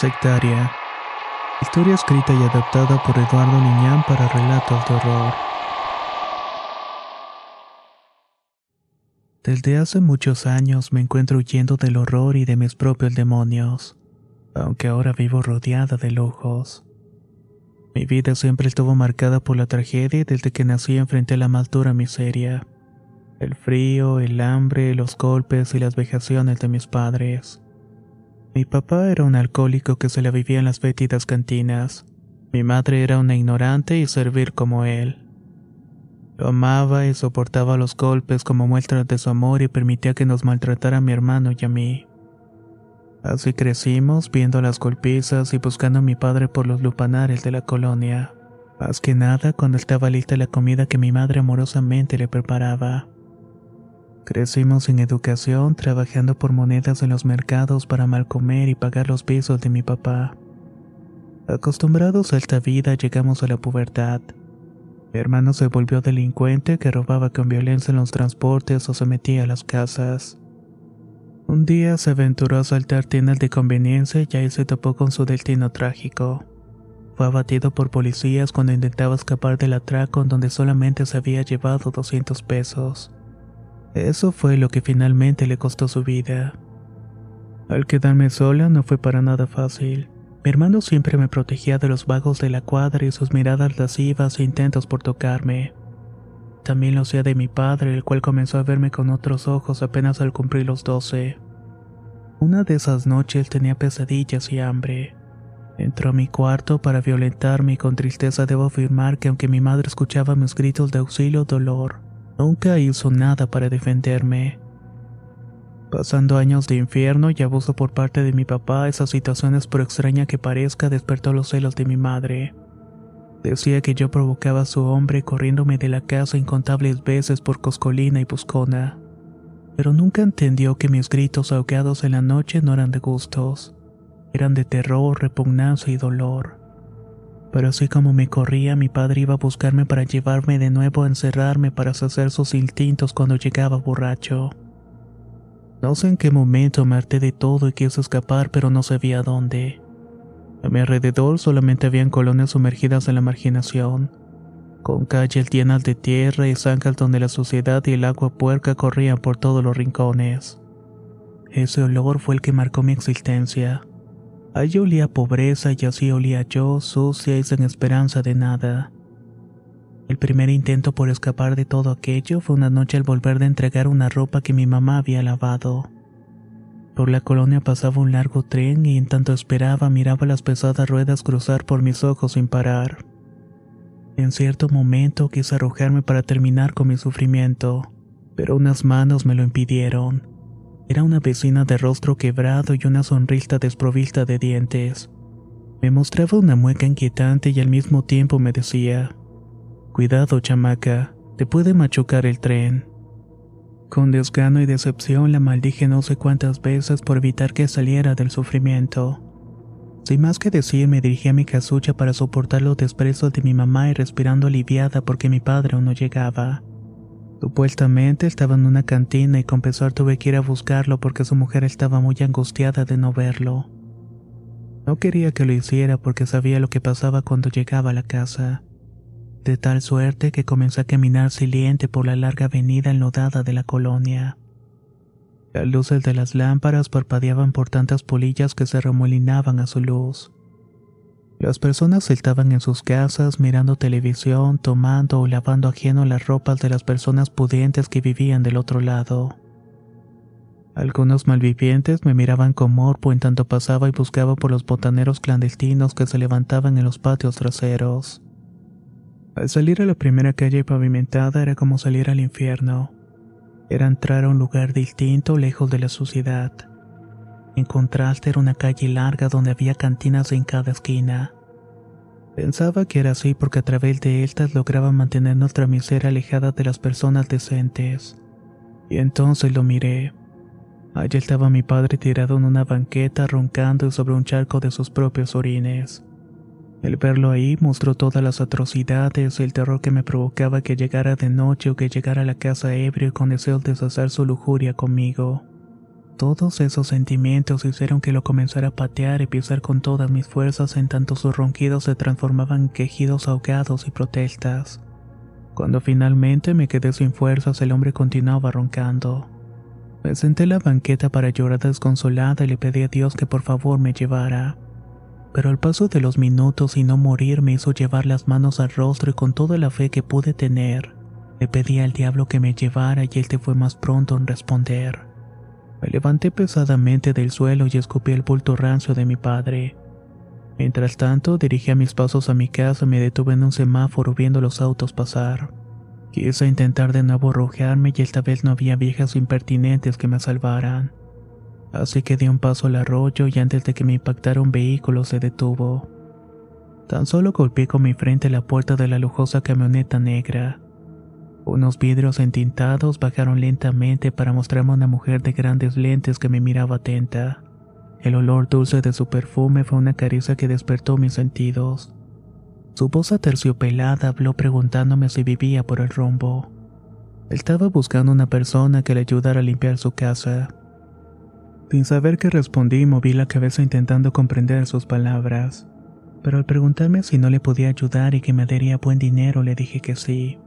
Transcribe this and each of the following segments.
Sectaria. Historia escrita y adaptada por Eduardo Liñán para relatos de horror. Desde hace muchos años me encuentro huyendo del horror y de mis propios demonios, aunque ahora vivo rodeada de lujos. Mi vida siempre estuvo marcada por la tragedia desde que nací enfrenté la más dura miseria. El frío, el hambre, los golpes y las vejaciones de mis padres. Mi papá era un alcohólico que se la vivía en las fétidas cantinas. Mi madre era una ignorante y servir como él. Lo amaba y soportaba los golpes como muestra de su amor y permitía que nos maltratara a mi hermano y a mí. Así crecimos viendo las golpizas y buscando a mi padre por los lupanares de la colonia. Más que nada cuando estaba lista la comida que mi madre amorosamente le preparaba. Crecimos sin educación, trabajando por monedas en los mercados para mal comer y pagar los pisos de mi papá. Acostumbrados a esta vida, llegamos a la pubertad. Mi hermano se volvió delincuente que robaba con violencia en los transportes o se metía a las casas. Un día se aventuró a saltar tiendas de conveniencia y ahí se topó con su destino trágico. Fue abatido por policías cuando intentaba escapar del atraco en donde solamente se había llevado 200 pesos. Eso fue lo que finalmente le costó su vida. Al quedarme sola no fue para nada fácil. Mi hermano siempre me protegía de los vagos de la cuadra y sus miradas lascivas e intentos por tocarme. También lo hacía de mi padre, el cual comenzó a verme con otros ojos apenas al cumplir los doce. Una de esas noches tenía pesadillas y hambre. Entró a mi cuarto para violentarme y con tristeza debo afirmar que aunque mi madre escuchaba mis gritos de auxilio dolor, Nunca hizo nada para defenderme. Pasando años de infierno y abuso por parte de mi papá, esa situación es por extraña que parezca despertó los celos de mi madre. Decía que yo provocaba a su hombre corriéndome de la casa incontables veces por Coscolina y Buscona. Pero nunca entendió que mis gritos ahogados en la noche no eran de gustos. Eran de terror, repugnancia y dolor. Pero así como me corría, mi padre iba a buscarme para llevarme de nuevo a encerrarme para saciar sus instintos cuando llegaba borracho. No sé en qué momento me harté de todo y quise escapar, pero no sabía dónde. A mi alrededor solamente habían colonias sumergidas en la marginación, con calles llenas de tierra y zanjas donde la suciedad y el agua puerca corrían por todos los rincones. Ese olor fue el que marcó mi existencia. Allí olía pobreza y así olía yo, sucia y sin esperanza de nada. El primer intento por escapar de todo aquello fue una noche al volver de entregar una ropa que mi mamá había lavado. Por la colonia pasaba un largo tren y en tanto esperaba miraba las pesadas ruedas cruzar por mis ojos sin parar. En cierto momento quise arrojarme para terminar con mi sufrimiento, pero unas manos me lo impidieron. Era una vecina de rostro quebrado y una sonrisa desprovista de dientes. Me mostraba una mueca inquietante y al mismo tiempo me decía, Cuidado, chamaca, te puede machucar el tren. Con desgano y decepción la maldije no sé cuántas veces por evitar que saliera del sufrimiento. Sin más que decir, me dirigí a mi casucha para soportar los desprecios de mi mamá y respirando aliviada porque mi padre no llegaba. Supuestamente estaba en una cantina y con pesar tuve que ir a buscarlo porque su mujer estaba muy angustiada de no verlo. No quería que lo hiciera porque sabía lo que pasaba cuando llegaba a la casa. De tal suerte que comencé a caminar siliente por la larga avenida enlodada de la colonia. Las luces de las lámparas parpadeaban por tantas polillas que se remolinaban a su luz. Las personas estaban en sus casas mirando televisión, tomando o lavando ajeno las ropas de las personas pudientes que vivían del otro lado. Algunos malvivientes me miraban con morbo en tanto pasaba y buscaba por los botaneros clandestinos que se levantaban en los patios traseros. Al salir a la primera calle pavimentada era como salir al infierno. Era entrar a un lugar distinto lejos de la suciedad. En contraste era una calle larga donde había cantinas en cada esquina. Pensaba que era así porque a través de estas lograba mantener nuestra miseria alejada de las personas decentes. Y entonces lo miré. Allí estaba mi padre tirado en una banqueta roncando sobre un charco de sus propios orines. El verlo ahí mostró todas las atrocidades y el terror que me provocaba que llegara de noche o que llegara a la casa ebrio con deseo de deshacer su lujuria conmigo. Todos esos sentimientos hicieron que lo comenzara a patear y pisar con todas mis fuerzas en tanto sus ronquidos se transformaban en quejidos ahogados y protestas. Cuando finalmente me quedé sin fuerzas, el hombre continuaba roncando. Me senté en la banqueta para llorar desconsolada y le pedí a Dios que por favor me llevara pero al paso de los minutos y no morir me hizo llevar las manos al rostro y con toda la fe que pude tener, le pedí al diablo que me llevara y él te fue más pronto en responder. Me levanté pesadamente del suelo y escupí el bulto rancio de mi padre. Mientras tanto, dirigí mis pasos a mi casa y me detuve en un semáforo viendo los autos pasar. Quise intentar de nuevo arrojarme y esta vez no había viejas impertinentes que me salvaran. Así que di un paso al arroyo y antes de que me impactara un vehículo se detuvo. Tan solo golpeé con mi frente la puerta de la lujosa camioneta negra. Unos vidrios entintados bajaron lentamente para mostrarme a una mujer de grandes lentes que me miraba atenta. El olor dulce de su perfume fue una caricia que despertó mis sentidos. Su voz aterciopelada habló preguntándome si vivía por el rumbo. Estaba buscando una persona que le ayudara a limpiar su casa. Sin saber qué respondí, moví la cabeza intentando comprender sus palabras. Pero al preguntarme si no le podía ayudar y que me daría buen dinero, le dije que sí.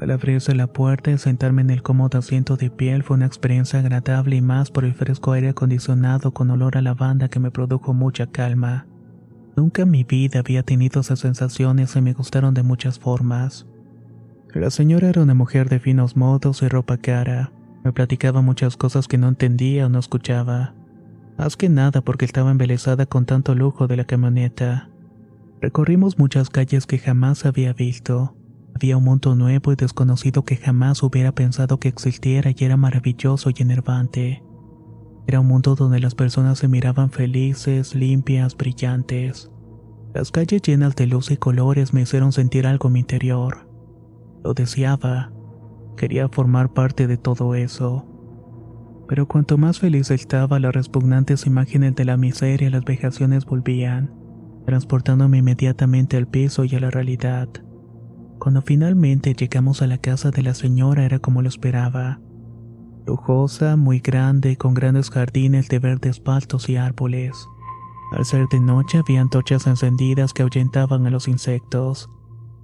Al abrirse la puerta y sentarme en el cómodo asiento de piel fue una experiencia agradable y más por el fresco aire acondicionado con olor a lavanda que me produjo mucha calma. Nunca en mi vida había tenido esas sensaciones y me gustaron de muchas formas. La señora era una mujer de finos modos y ropa cara. Me platicaba muchas cosas que no entendía o no escuchaba. Más que nada porque estaba embelesada con tanto lujo de la camioneta. Recorrimos muchas calles que jamás había visto. Había un mundo nuevo y desconocido que jamás hubiera pensado que existiera y era maravilloso y enervante. Era un mundo donde las personas se miraban felices, limpias, brillantes. Las calles llenas de luz y colores me hicieron sentir algo en mi interior. Lo deseaba. Quería formar parte de todo eso. Pero cuanto más feliz estaba, las repugnantes imágenes de la miseria y las vejaciones volvían, transportándome inmediatamente al piso y a la realidad. Cuando finalmente llegamos a la casa de la señora era como lo esperaba. Lujosa, muy grande, con grandes jardines de verdes pastos y árboles. Al ser de noche había antorchas encendidas que ahuyentaban a los insectos.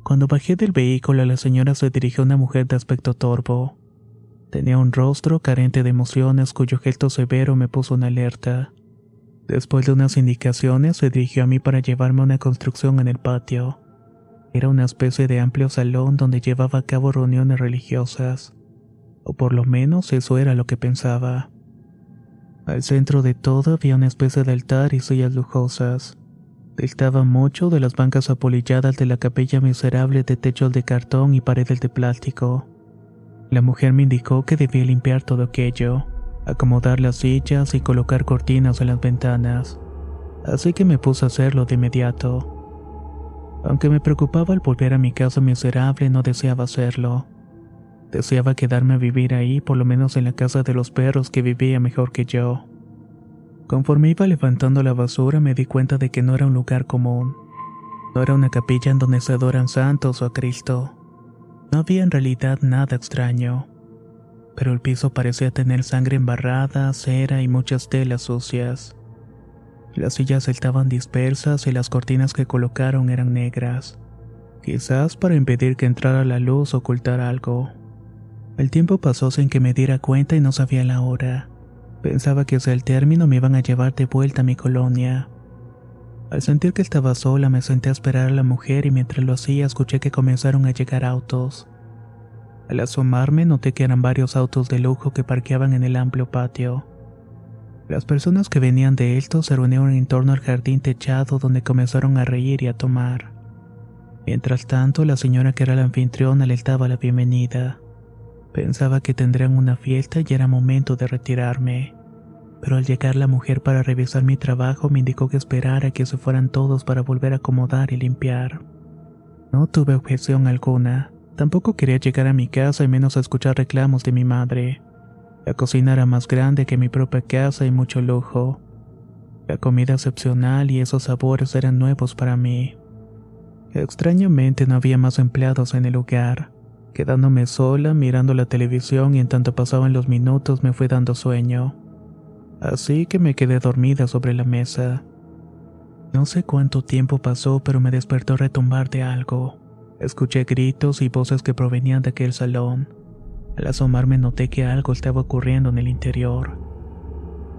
Cuando bajé del vehículo, la señora se dirigió a una mujer de aspecto torvo. Tenía un rostro carente de emociones cuyo gesto severo me puso en alerta. Después de unas indicaciones, se dirigió a mí para llevarme a una construcción en el patio. Era una especie de amplio salón donde llevaba a cabo reuniones religiosas. O por lo menos eso era lo que pensaba. Al centro de todo había una especie de altar y sillas lujosas. Dictaba mucho de las bancas apolilladas de la capilla miserable de techos de cartón y paredes de plástico. La mujer me indicó que debía limpiar todo aquello, acomodar las sillas y colocar cortinas en las ventanas. Así que me puse a hacerlo de inmediato. Aunque me preocupaba al volver a mi casa miserable, no deseaba hacerlo. Deseaba quedarme a vivir ahí, por lo menos en la casa de los perros que vivía mejor que yo. Conforme iba levantando la basura me di cuenta de que no era un lugar común. No era una capilla en donde se adoran santos o a Cristo. No había en realidad nada extraño. Pero el piso parecía tener sangre embarrada, cera y muchas telas sucias. Las sillas estaban dispersas y las cortinas que colocaron eran negras. Quizás para impedir que entrara la luz o ocultar algo. El tiempo pasó sin que me diera cuenta y no sabía la hora. Pensaba que hacia el término me iban a llevar de vuelta a mi colonia. Al sentir que estaba sola me senté a esperar a la mujer y mientras lo hacía escuché que comenzaron a llegar autos. Al asomarme noté que eran varios autos de lujo que parqueaban en el amplio patio. Las personas que venían de estos se reunieron en torno al jardín techado donde comenzaron a reír y a tomar. Mientras tanto, la señora que era la anfitriona le daba la bienvenida. Pensaba que tendrían una fiesta y era momento de retirarme. Pero al llegar la mujer para revisar mi trabajo me indicó que esperara que se fueran todos para volver a acomodar y limpiar. No tuve objeción alguna. Tampoco quería llegar a mi casa y menos a escuchar reclamos de mi madre. La cocina era más grande que mi propia casa y mucho lujo. La comida excepcional y esos sabores eran nuevos para mí. Extrañamente no había más empleados en el lugar. Quedándome sola, mirando la televisión y en tanto pasaban los minutos me fui dando sueño. Así que me quedé dormida sobre la mesa. No sé cuánto tiempo pasó, pero me despertó retumbar de algo. Escuché gritos y voces que provenían de aquel salón. Al asomarme noté que algo estaba ocurriendo en el interior.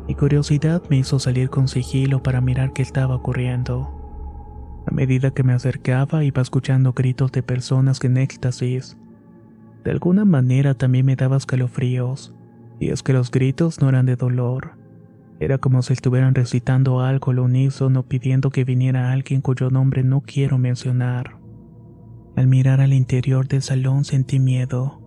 Mi curiosidad me hizo salir con sigilo para mirar qué estaba ocurriendo. A medida que me acercaba iba escuchando gritos de personas en éxtasis. De alguna manera también me daba escalofríos, y es que los gritos no eran de dolor. Era como si estuvieran recitando algo al unísono pidiendo que viniera alguien cuyo nombre no quiero mencionar. Al mirar al interior del salón sentí miedo.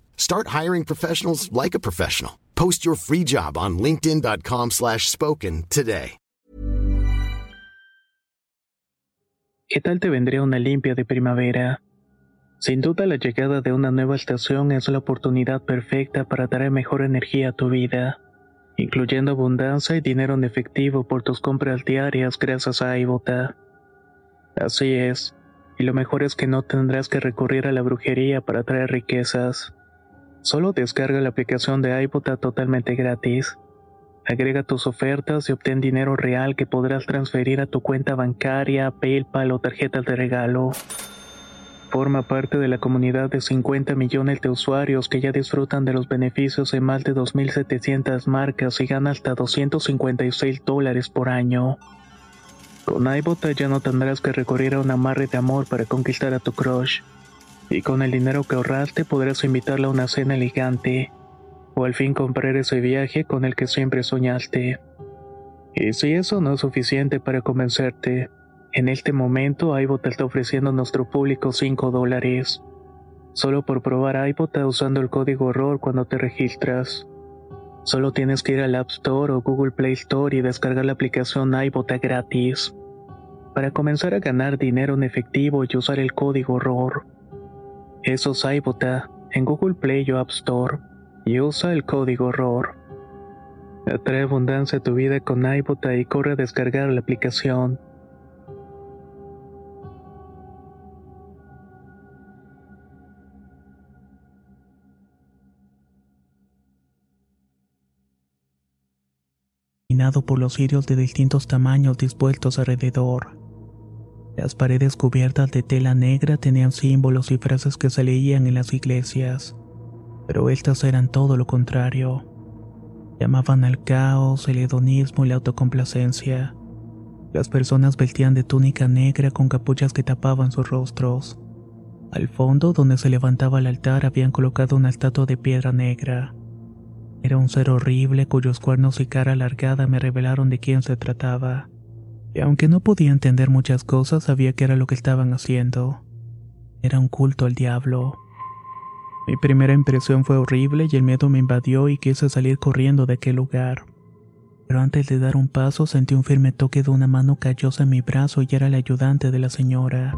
Start hiring professionals like a professional. Post your free job on linkedin.com/spoken today. ¿Qué tal te vendría una limpia de primavera? Sin duda la llegada de una nueva estación es la oportunidad perfecta para traer mejor energía a tu vida, incluyendo abundancia y dinero en efectivo por tus compras diarias gracias a iBota. Así es y lo mejor es que no tendrás que recurrir a la brujería para traer riquezas. Solo descarga la aplicación de iBota totalmente gratis. Agrega tus ofertas y obtén dinero real que podrás transferir a tu cuenta bancaria, PayPal o tarjetas de regalo. Forma parte de la comunidad de 50 millones de usuarios que ya disfrutan de los beneficios de más de 2.700 marcas y gana hasta 256 dólares por año. Con iBota ya no tendrás que recurrir a un amarre de amor para conquistar a tu crush. Y con el dinero que ahorraste podrás invitarla a una cena elegante. O al fin comprar ese viaje con el que siempre soñaste. Y si eso no es suficiente para convencerte, en este momento iBota está ofreciendo a nuestro público 5 dólares. Solo por probar iBota usando el código horror cuando te registras. Solo tienes que ir al App Store o Google Play Store y descargar la aplicación iBota gratis. Para comenzar a ganar dinero en efectivo y usar el código ROR. Eso es iBota en Google Play o App Store y usa el código ROR. Atrae abundancia a tu vida con iBota y corre a descargar la aplicación. por los cirios de distintos tamaños dispuestos alrededor. Las paredes cubiertas de tela negra tenían símbolos y frases que se leían en las iglesias, pero estas eran todo lo contrario. Llamaban al caos, el hedonismo y la autocomplacencia. Las personas vestían de túnica negra con capuchas que tapaban sus rostros. Al fondo, donde se levantaba el altar, habían colocado una estatua de piedra negra. Era un ser horrible cuyos cuernos y cara alargada me revelaron de quién se trataba. Y aunque no podía entender muchas cosas, sabía que era lo que estaban haciendo. Era un culto al diablo. Mi primera impresión fue horrible y el miedo me invadió y quise salir corriendo de aquel lugar. Pero antes de dar un paso sentí un firme toque de una mano callosa en mi brazo y era el ayudante de la señora.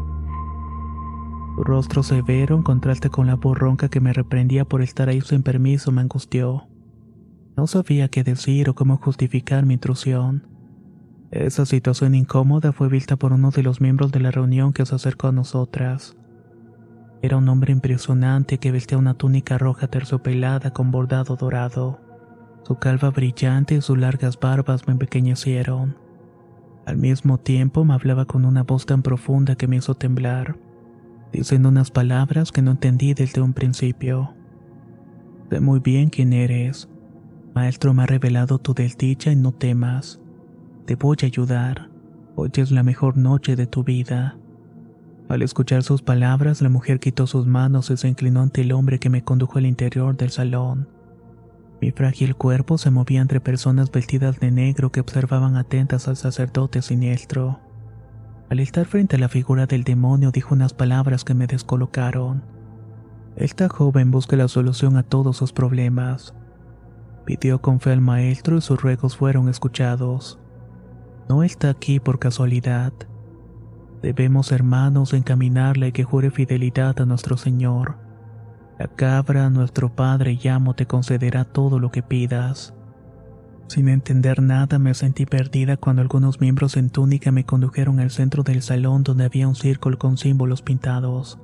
Su rostro severo, en contraste con la voz ronca que me reprendía por estar ahí sin permiso, me angustió. No sabía qué decir o cómo justificar mi intrusión. Esa situación incómoda fue vista por uno de los miembros de la reunión que se acercó a nosotras. Era un hombre impresionante que vestía una túnica roja terciopelada con bordado dorado. Su calva brillante y sus largas barbas me empequeñecieron. Al mismo tiempo me hablaba con una voz tan profunda que me hizo temblar, diciendo unas palabras que no entendí desde un principio. Sé muy bien quién eres. Maestro me ha revelado tu desdicha y no temas. Te voy a ayudar. Hoy es la mejor noche de tu vida. Al escuchar sus palabras, la mujer quitó sus manos y se inclinó ante el hombre que me condujo al interior del salón. Mi frágil cuerpo se movía entre personas vestidas de negro que observaban atentas al sacerdote siniestro. Al estar frente a la figura del demonio dijo unas palabras que me descolocaron. Esta joven busca la solución a todos sus problemas. Pidió con fe al maestro y sus ruegos fueron escuchados. No está aquí por casualidad. Debemos, hermanos, encaminarle que jure fidelidad a nuestro Señor. La cabra, nuestro Padre y amo, te concederá todo lo que pidas. Sin entender nada me sentí perdida cuando algunos miembros en túnica me condujeron al centro del salón donde había un círculo con símbolos pintados.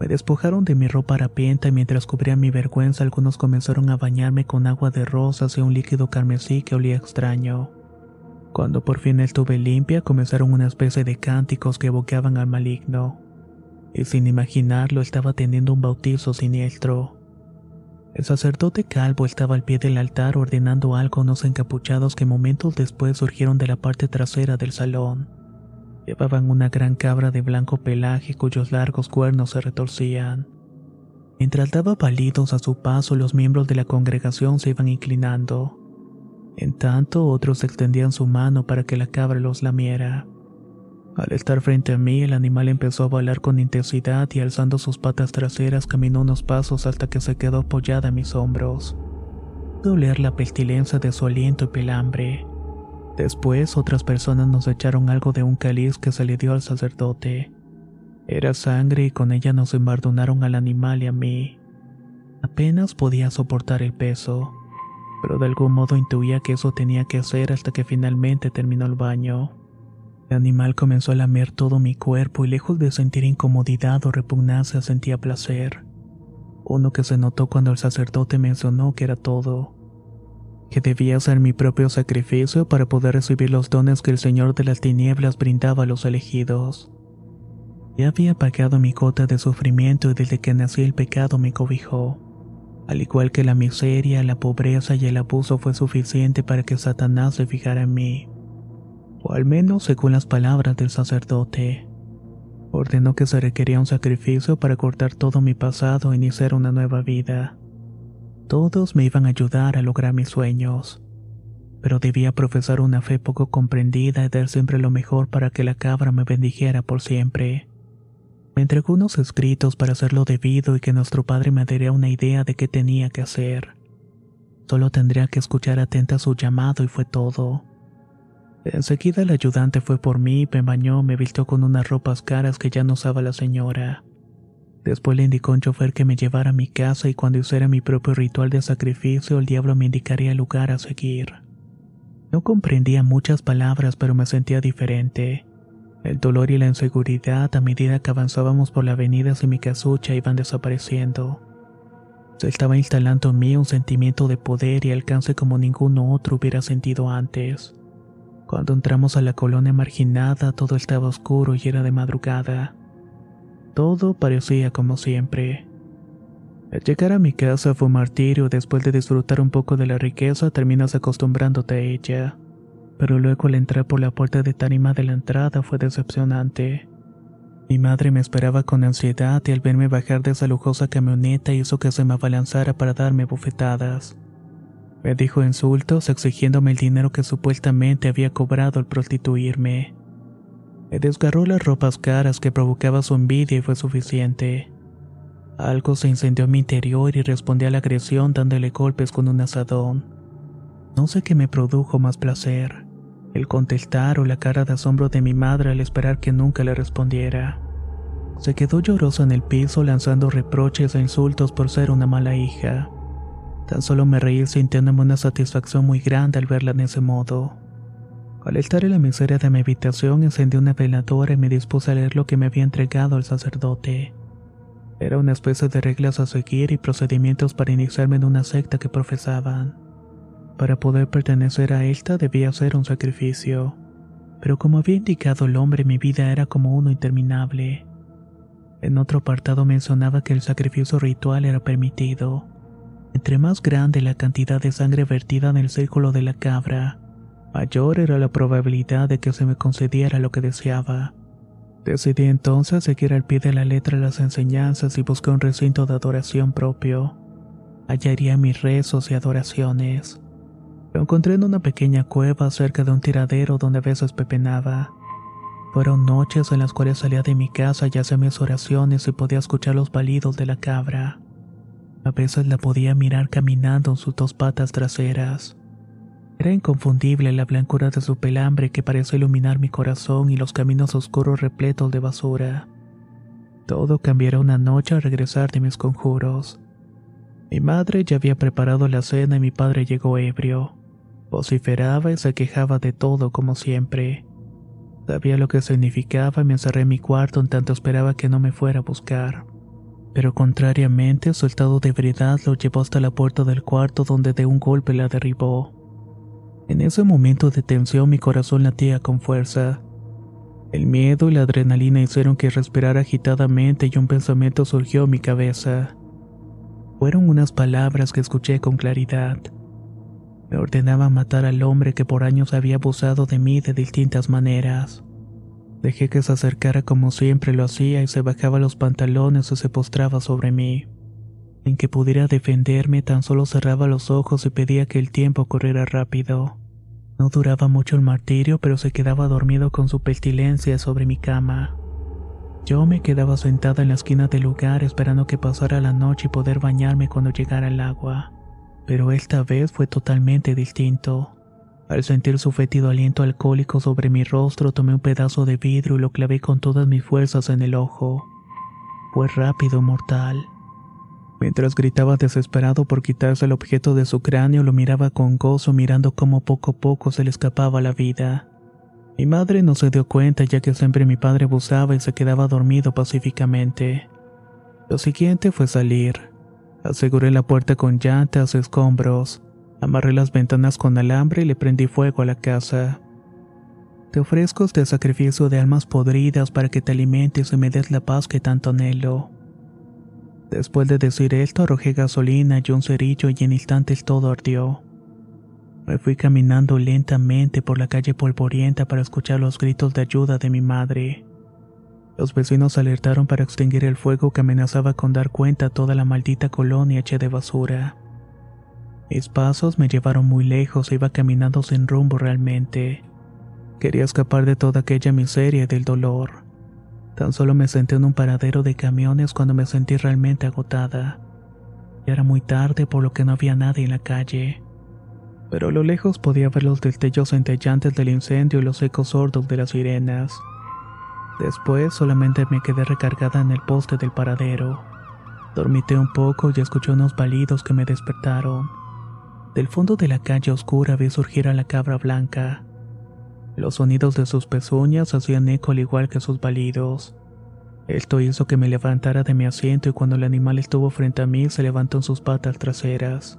Me despojaron de mi ropa harapienta y mientras cubría mi vergüenza algunos comenzaron a bañarme con agua de rosas y un líquido carmesí que olía extraño. Cuando por fin estuve limpia comenzaron una especie de cánticos que evocaban al maligno. Y sin imaginarlo estaba teniendo un bautizo siniestro. El sacerdote calvo estaba al pie del altar ordenando algo a unos encapuchados que momentos después surgieron de la parte trasera del salón. Llevaban una gran cabra de blanco pelaje cuyos largos cuernos se retorcían. Mientras daba palitos a su paso, los miembros de la congregación se iban inclinando. En tanto, otros extendían su mano para que la cabra los lamiera. Al estar frente a mí, el animal empezó a bailar con intensidad y alzando sus patas traseras caminó unos pasos hasta que se quedó apoyada en mis hombros. Pude oler la pestilencia de su aliento y pelambre. Después otras personas nos echaron algo de un cáliz que se le dio al sacerdote. Era sangre y con ella nos embardonaron al animal y a mí. Apenas podía soportar el peso, pero de algún modo intuía que eso tenía que hacer hasta que finalmente terminó el baño. El animal comenzó a lamer todo mi cuerpo y lejos de sentir incomodidad o repugnancia sentía placer. Uno que se notó cuando el sacerdote mencionó que era todo que debía ser mi propio sacrificio para poder recibir los dones que el Señor de las tinieblas brindaba a los elegidos. Ya había pagado mi cota de sufrimiento y desde que nací el pecado me cobijó. Al igual que la miseria, la pobreza y el abuso fue suficiente para que Satanás se fijara en mí. O al menos según las palabras del sacerdote. Ordenó que se requería un sacrificio para cortar todo mi pasado e iniciar una nueva vida. Todos me iban a ayudar a lograr mis sueños, pero debía profesar una fe poco comprendida y dar siempre lo mejor para que la cabra me bendijera por siempre. Me entregó unos escritos para hacerlo debido y que nuestro padre me daría una idea de qué tenía que hacer. Solo tendría que escuchar atenta su llamado y fue todo. Enseguida el ayudante fue por mí, me bañó, me vistió con unas ropas caras que ya no usaba la señora. Después le indicó a un chofer que me llevara a mi casa y cuando hiciera mi propio ritual de sacrificio el diablo me indicaría el lugar a seguir. No comprendía muchas palabras pero me sentía diferente. El dolor y la inseguridad a medida que avanzábamos por la avenida sin mi casucha iban desapareciendo. Se estaba instalando en mí un sentimiento de poder y alcance como ninguno otro hubiera sentido antes. Cuando entramos a la colonia marginada todo estaba oscuro y era de madrugada. Todo parecía como siempre. Al llegar a mi casa fue martirio, después de disfrutar un poco de la riqueza terminas acostumbrándote a ella. Pero luego al entrar por la puerta de tarima de la entrada fue decepcionante. Mi madre me esperaba con ansiedad y al verme bajar de esa lujosa camioneta hizo que se me abalanzara para darme bofetadas. Me dijo insultos exigiéndome el dinero que supuestamente había cobrado al prostituirme. Me desgarró las ropas caras que provocaba su envidia y fue suficiente. Algo se incendió en mi interior y respondí a la agresión dándole golpes con un asadón. No sé qué me produjo más placer, el contestar o la cara de asombro de mi madre al esperar que nunca le respondiera. Se quedó llorosa en el piso lanzando reproches e insultos por ser una mala hija. Tan solo me reí sintiéndome una satisfacción muy grande al verla en ese modo. Al estar en la miseria de mi habitación encendí una veladora y me dispuse a leer lo que me había entregado el sacerdote. Era una especie de reglas a seguir y procedimientos para iniciarme en una secta que profesaban. Para poder pertenecer a esta debía hacer un sacrificio, pero como había indicado el hombre mi vida era como uno interminable. En otro apartado mencionaba que el sacrificio ritual era permitido, entre más grande la cantidad de sangre vertida en el círculo de la cabra, mayor era la probabilidad de que se me concediera lo que deseaba. Decidí entonces seguir al pie de la letra las enseñanzas y busqué un recinto de adoración propio. Hallaría mis rezos y adoraciones. Lo encontré en una pequeña cueva cerca de un tiradero donde a veces pepenaba. Fueron noches en las cuales salía de mi casa y hacía mis oraciones y podía escuchar los balidos de la cabra. A veces la podía mirar caminando en sus dos patas traseras. Era inconfundible la blancura de su pelambre que parecía iluminar mi corazón y los caminos oscuros repletos de basura. Todo cambiará una noche al regresar de mis conjuros. Mi madre ya había preparado la cena y mi padre llegó ebrio. Vociferaba y se quejaba de todo como siempre. Sabía lo que significaba y me encerré en mi cuarto en tanto esperaba que no me fuera a buscar. Pero contrariamente, su estado de ebriedad lo llevó hasta la puerta del cuarto donde de un golpe la derribó. En ese momento de tensión mi corazón latía con fuerza. El miedo y la adrenalina hicieron que respirara agitadamente y un pensamiento surgió en mi cabeza. Fueron unas palabras que escuché con claridad. Me ordenaba matar al hombre que por años había abusado de mí de distintas maneras. Dejé que se acercara como siempre lo hacía y se bajaba los pantalones o se postraba sobre mí. En que pudiera defenderme tan solo cerraba los ojos y pedía que el tiempo corriera rápido. No duraba mucho el martirio, pero se quedaba dormido con su pestilencia sobre mi cama. Yo me quedaba sentada en la esquina del lugar esperando que pasara la noche y poder bañarme cuando llegara el agua. Pero esta vez fue totalmente distinto. Al sentir su fétido aliento alcohólico sobre mi rostro, tomé un pedazo de vidrio y lo clavé con todas mis fuerzas en el ojo. Fue rápido y mortal. Mientras gritaba desesperado por quitarse el objeto de su cráneo, lo miraba con gozo mirando cómo poco a poco se le escapaba la vida. Mi madre no se dio cuenta ya que siempre mi padre abusaba y se quedaba dormido pacíficamente. Lo siguiente fue salir. Aseguré la puerta con llantas escombros. Amarré las ventanas con alambre y le prendí fuego a la casa. Te ofrezco este sacrificio de almas podridas para que te alimentes y me des la paz que tanto anhelo. Después de decir esto, arrojé gasolina y un cerillo y en instantes todo ardió. Me fui caminando lentamente por la calle polvorienta para escuchar los gritos de ayuda de mi madre. Los vecinos alertaron para extinguir el fuego que amenazaba con dar cuenta a toda la maldita colonia hecha de basura. Mis pasos me llevaron muy lejos e iba caminando sin rumbo realmente. Quería escapar de toda aquella miseria y del dolor. Tan solo me senté en un paradero de camiones cuando me sentí realmente agotada. Ya era muy tarde por lo que no había nadie en la calle. Pero a lo lejos podía ver los destellos centellantes del incendio y los ecos sordos de las sirenas. Después solamente me quedé recargada en el poste del paradero. Dormité un poco y escuché unos balidos que me despertaron. Del fondo de la calle oscura vi surgir a la cabra blanca. Los sonidos de sus pezuñas hacían eco al igual que sus balidos. Esto hizo que me levantara de mi asiento y cuando el animal estuvo frente a mí se levantó en sus patas traseras.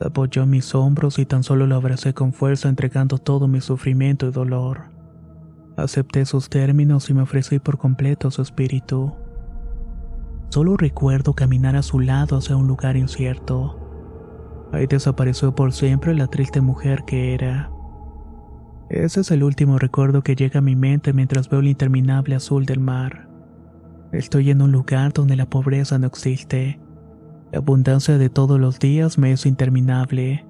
Apoyó mis hombros y tan solo lo abracé con fuerza entregando todo mi sufrimiento y dolor. Acepté sus términos y me ofrecí por completo su espíritu. Solo recuerdo caminar a su lado hacia un lugar incierto. Ahí desapareció por siempre la triste mujer que era. Ese es el último recuerdo que llega a mi mente mientras veo el interminable azul del mar. Estoy en un lugar donde la pobreza no existe. La abundancia de todos los días me es interminable.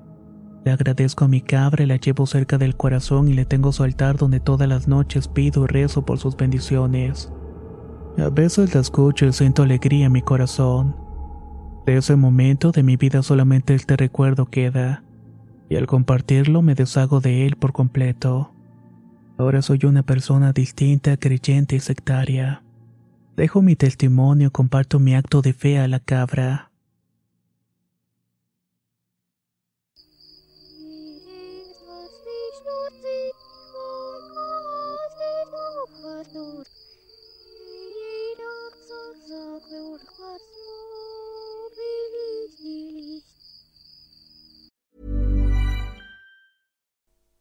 Le agradezco a mi cabra la llevo cerca del corazón y le tengo su altar donde todas las noches pido y rezo por sus bendiciones. A veces la escucho y siento alegría en mi corazón. De ese momento de mi vida solamente este recuerdo queda, y al compartirlo me deshago de él por completo. Ahora soy una persona distinta, creyente y sectaria. Dejo mi testimonio, comparto mi acto de fe a la cabra.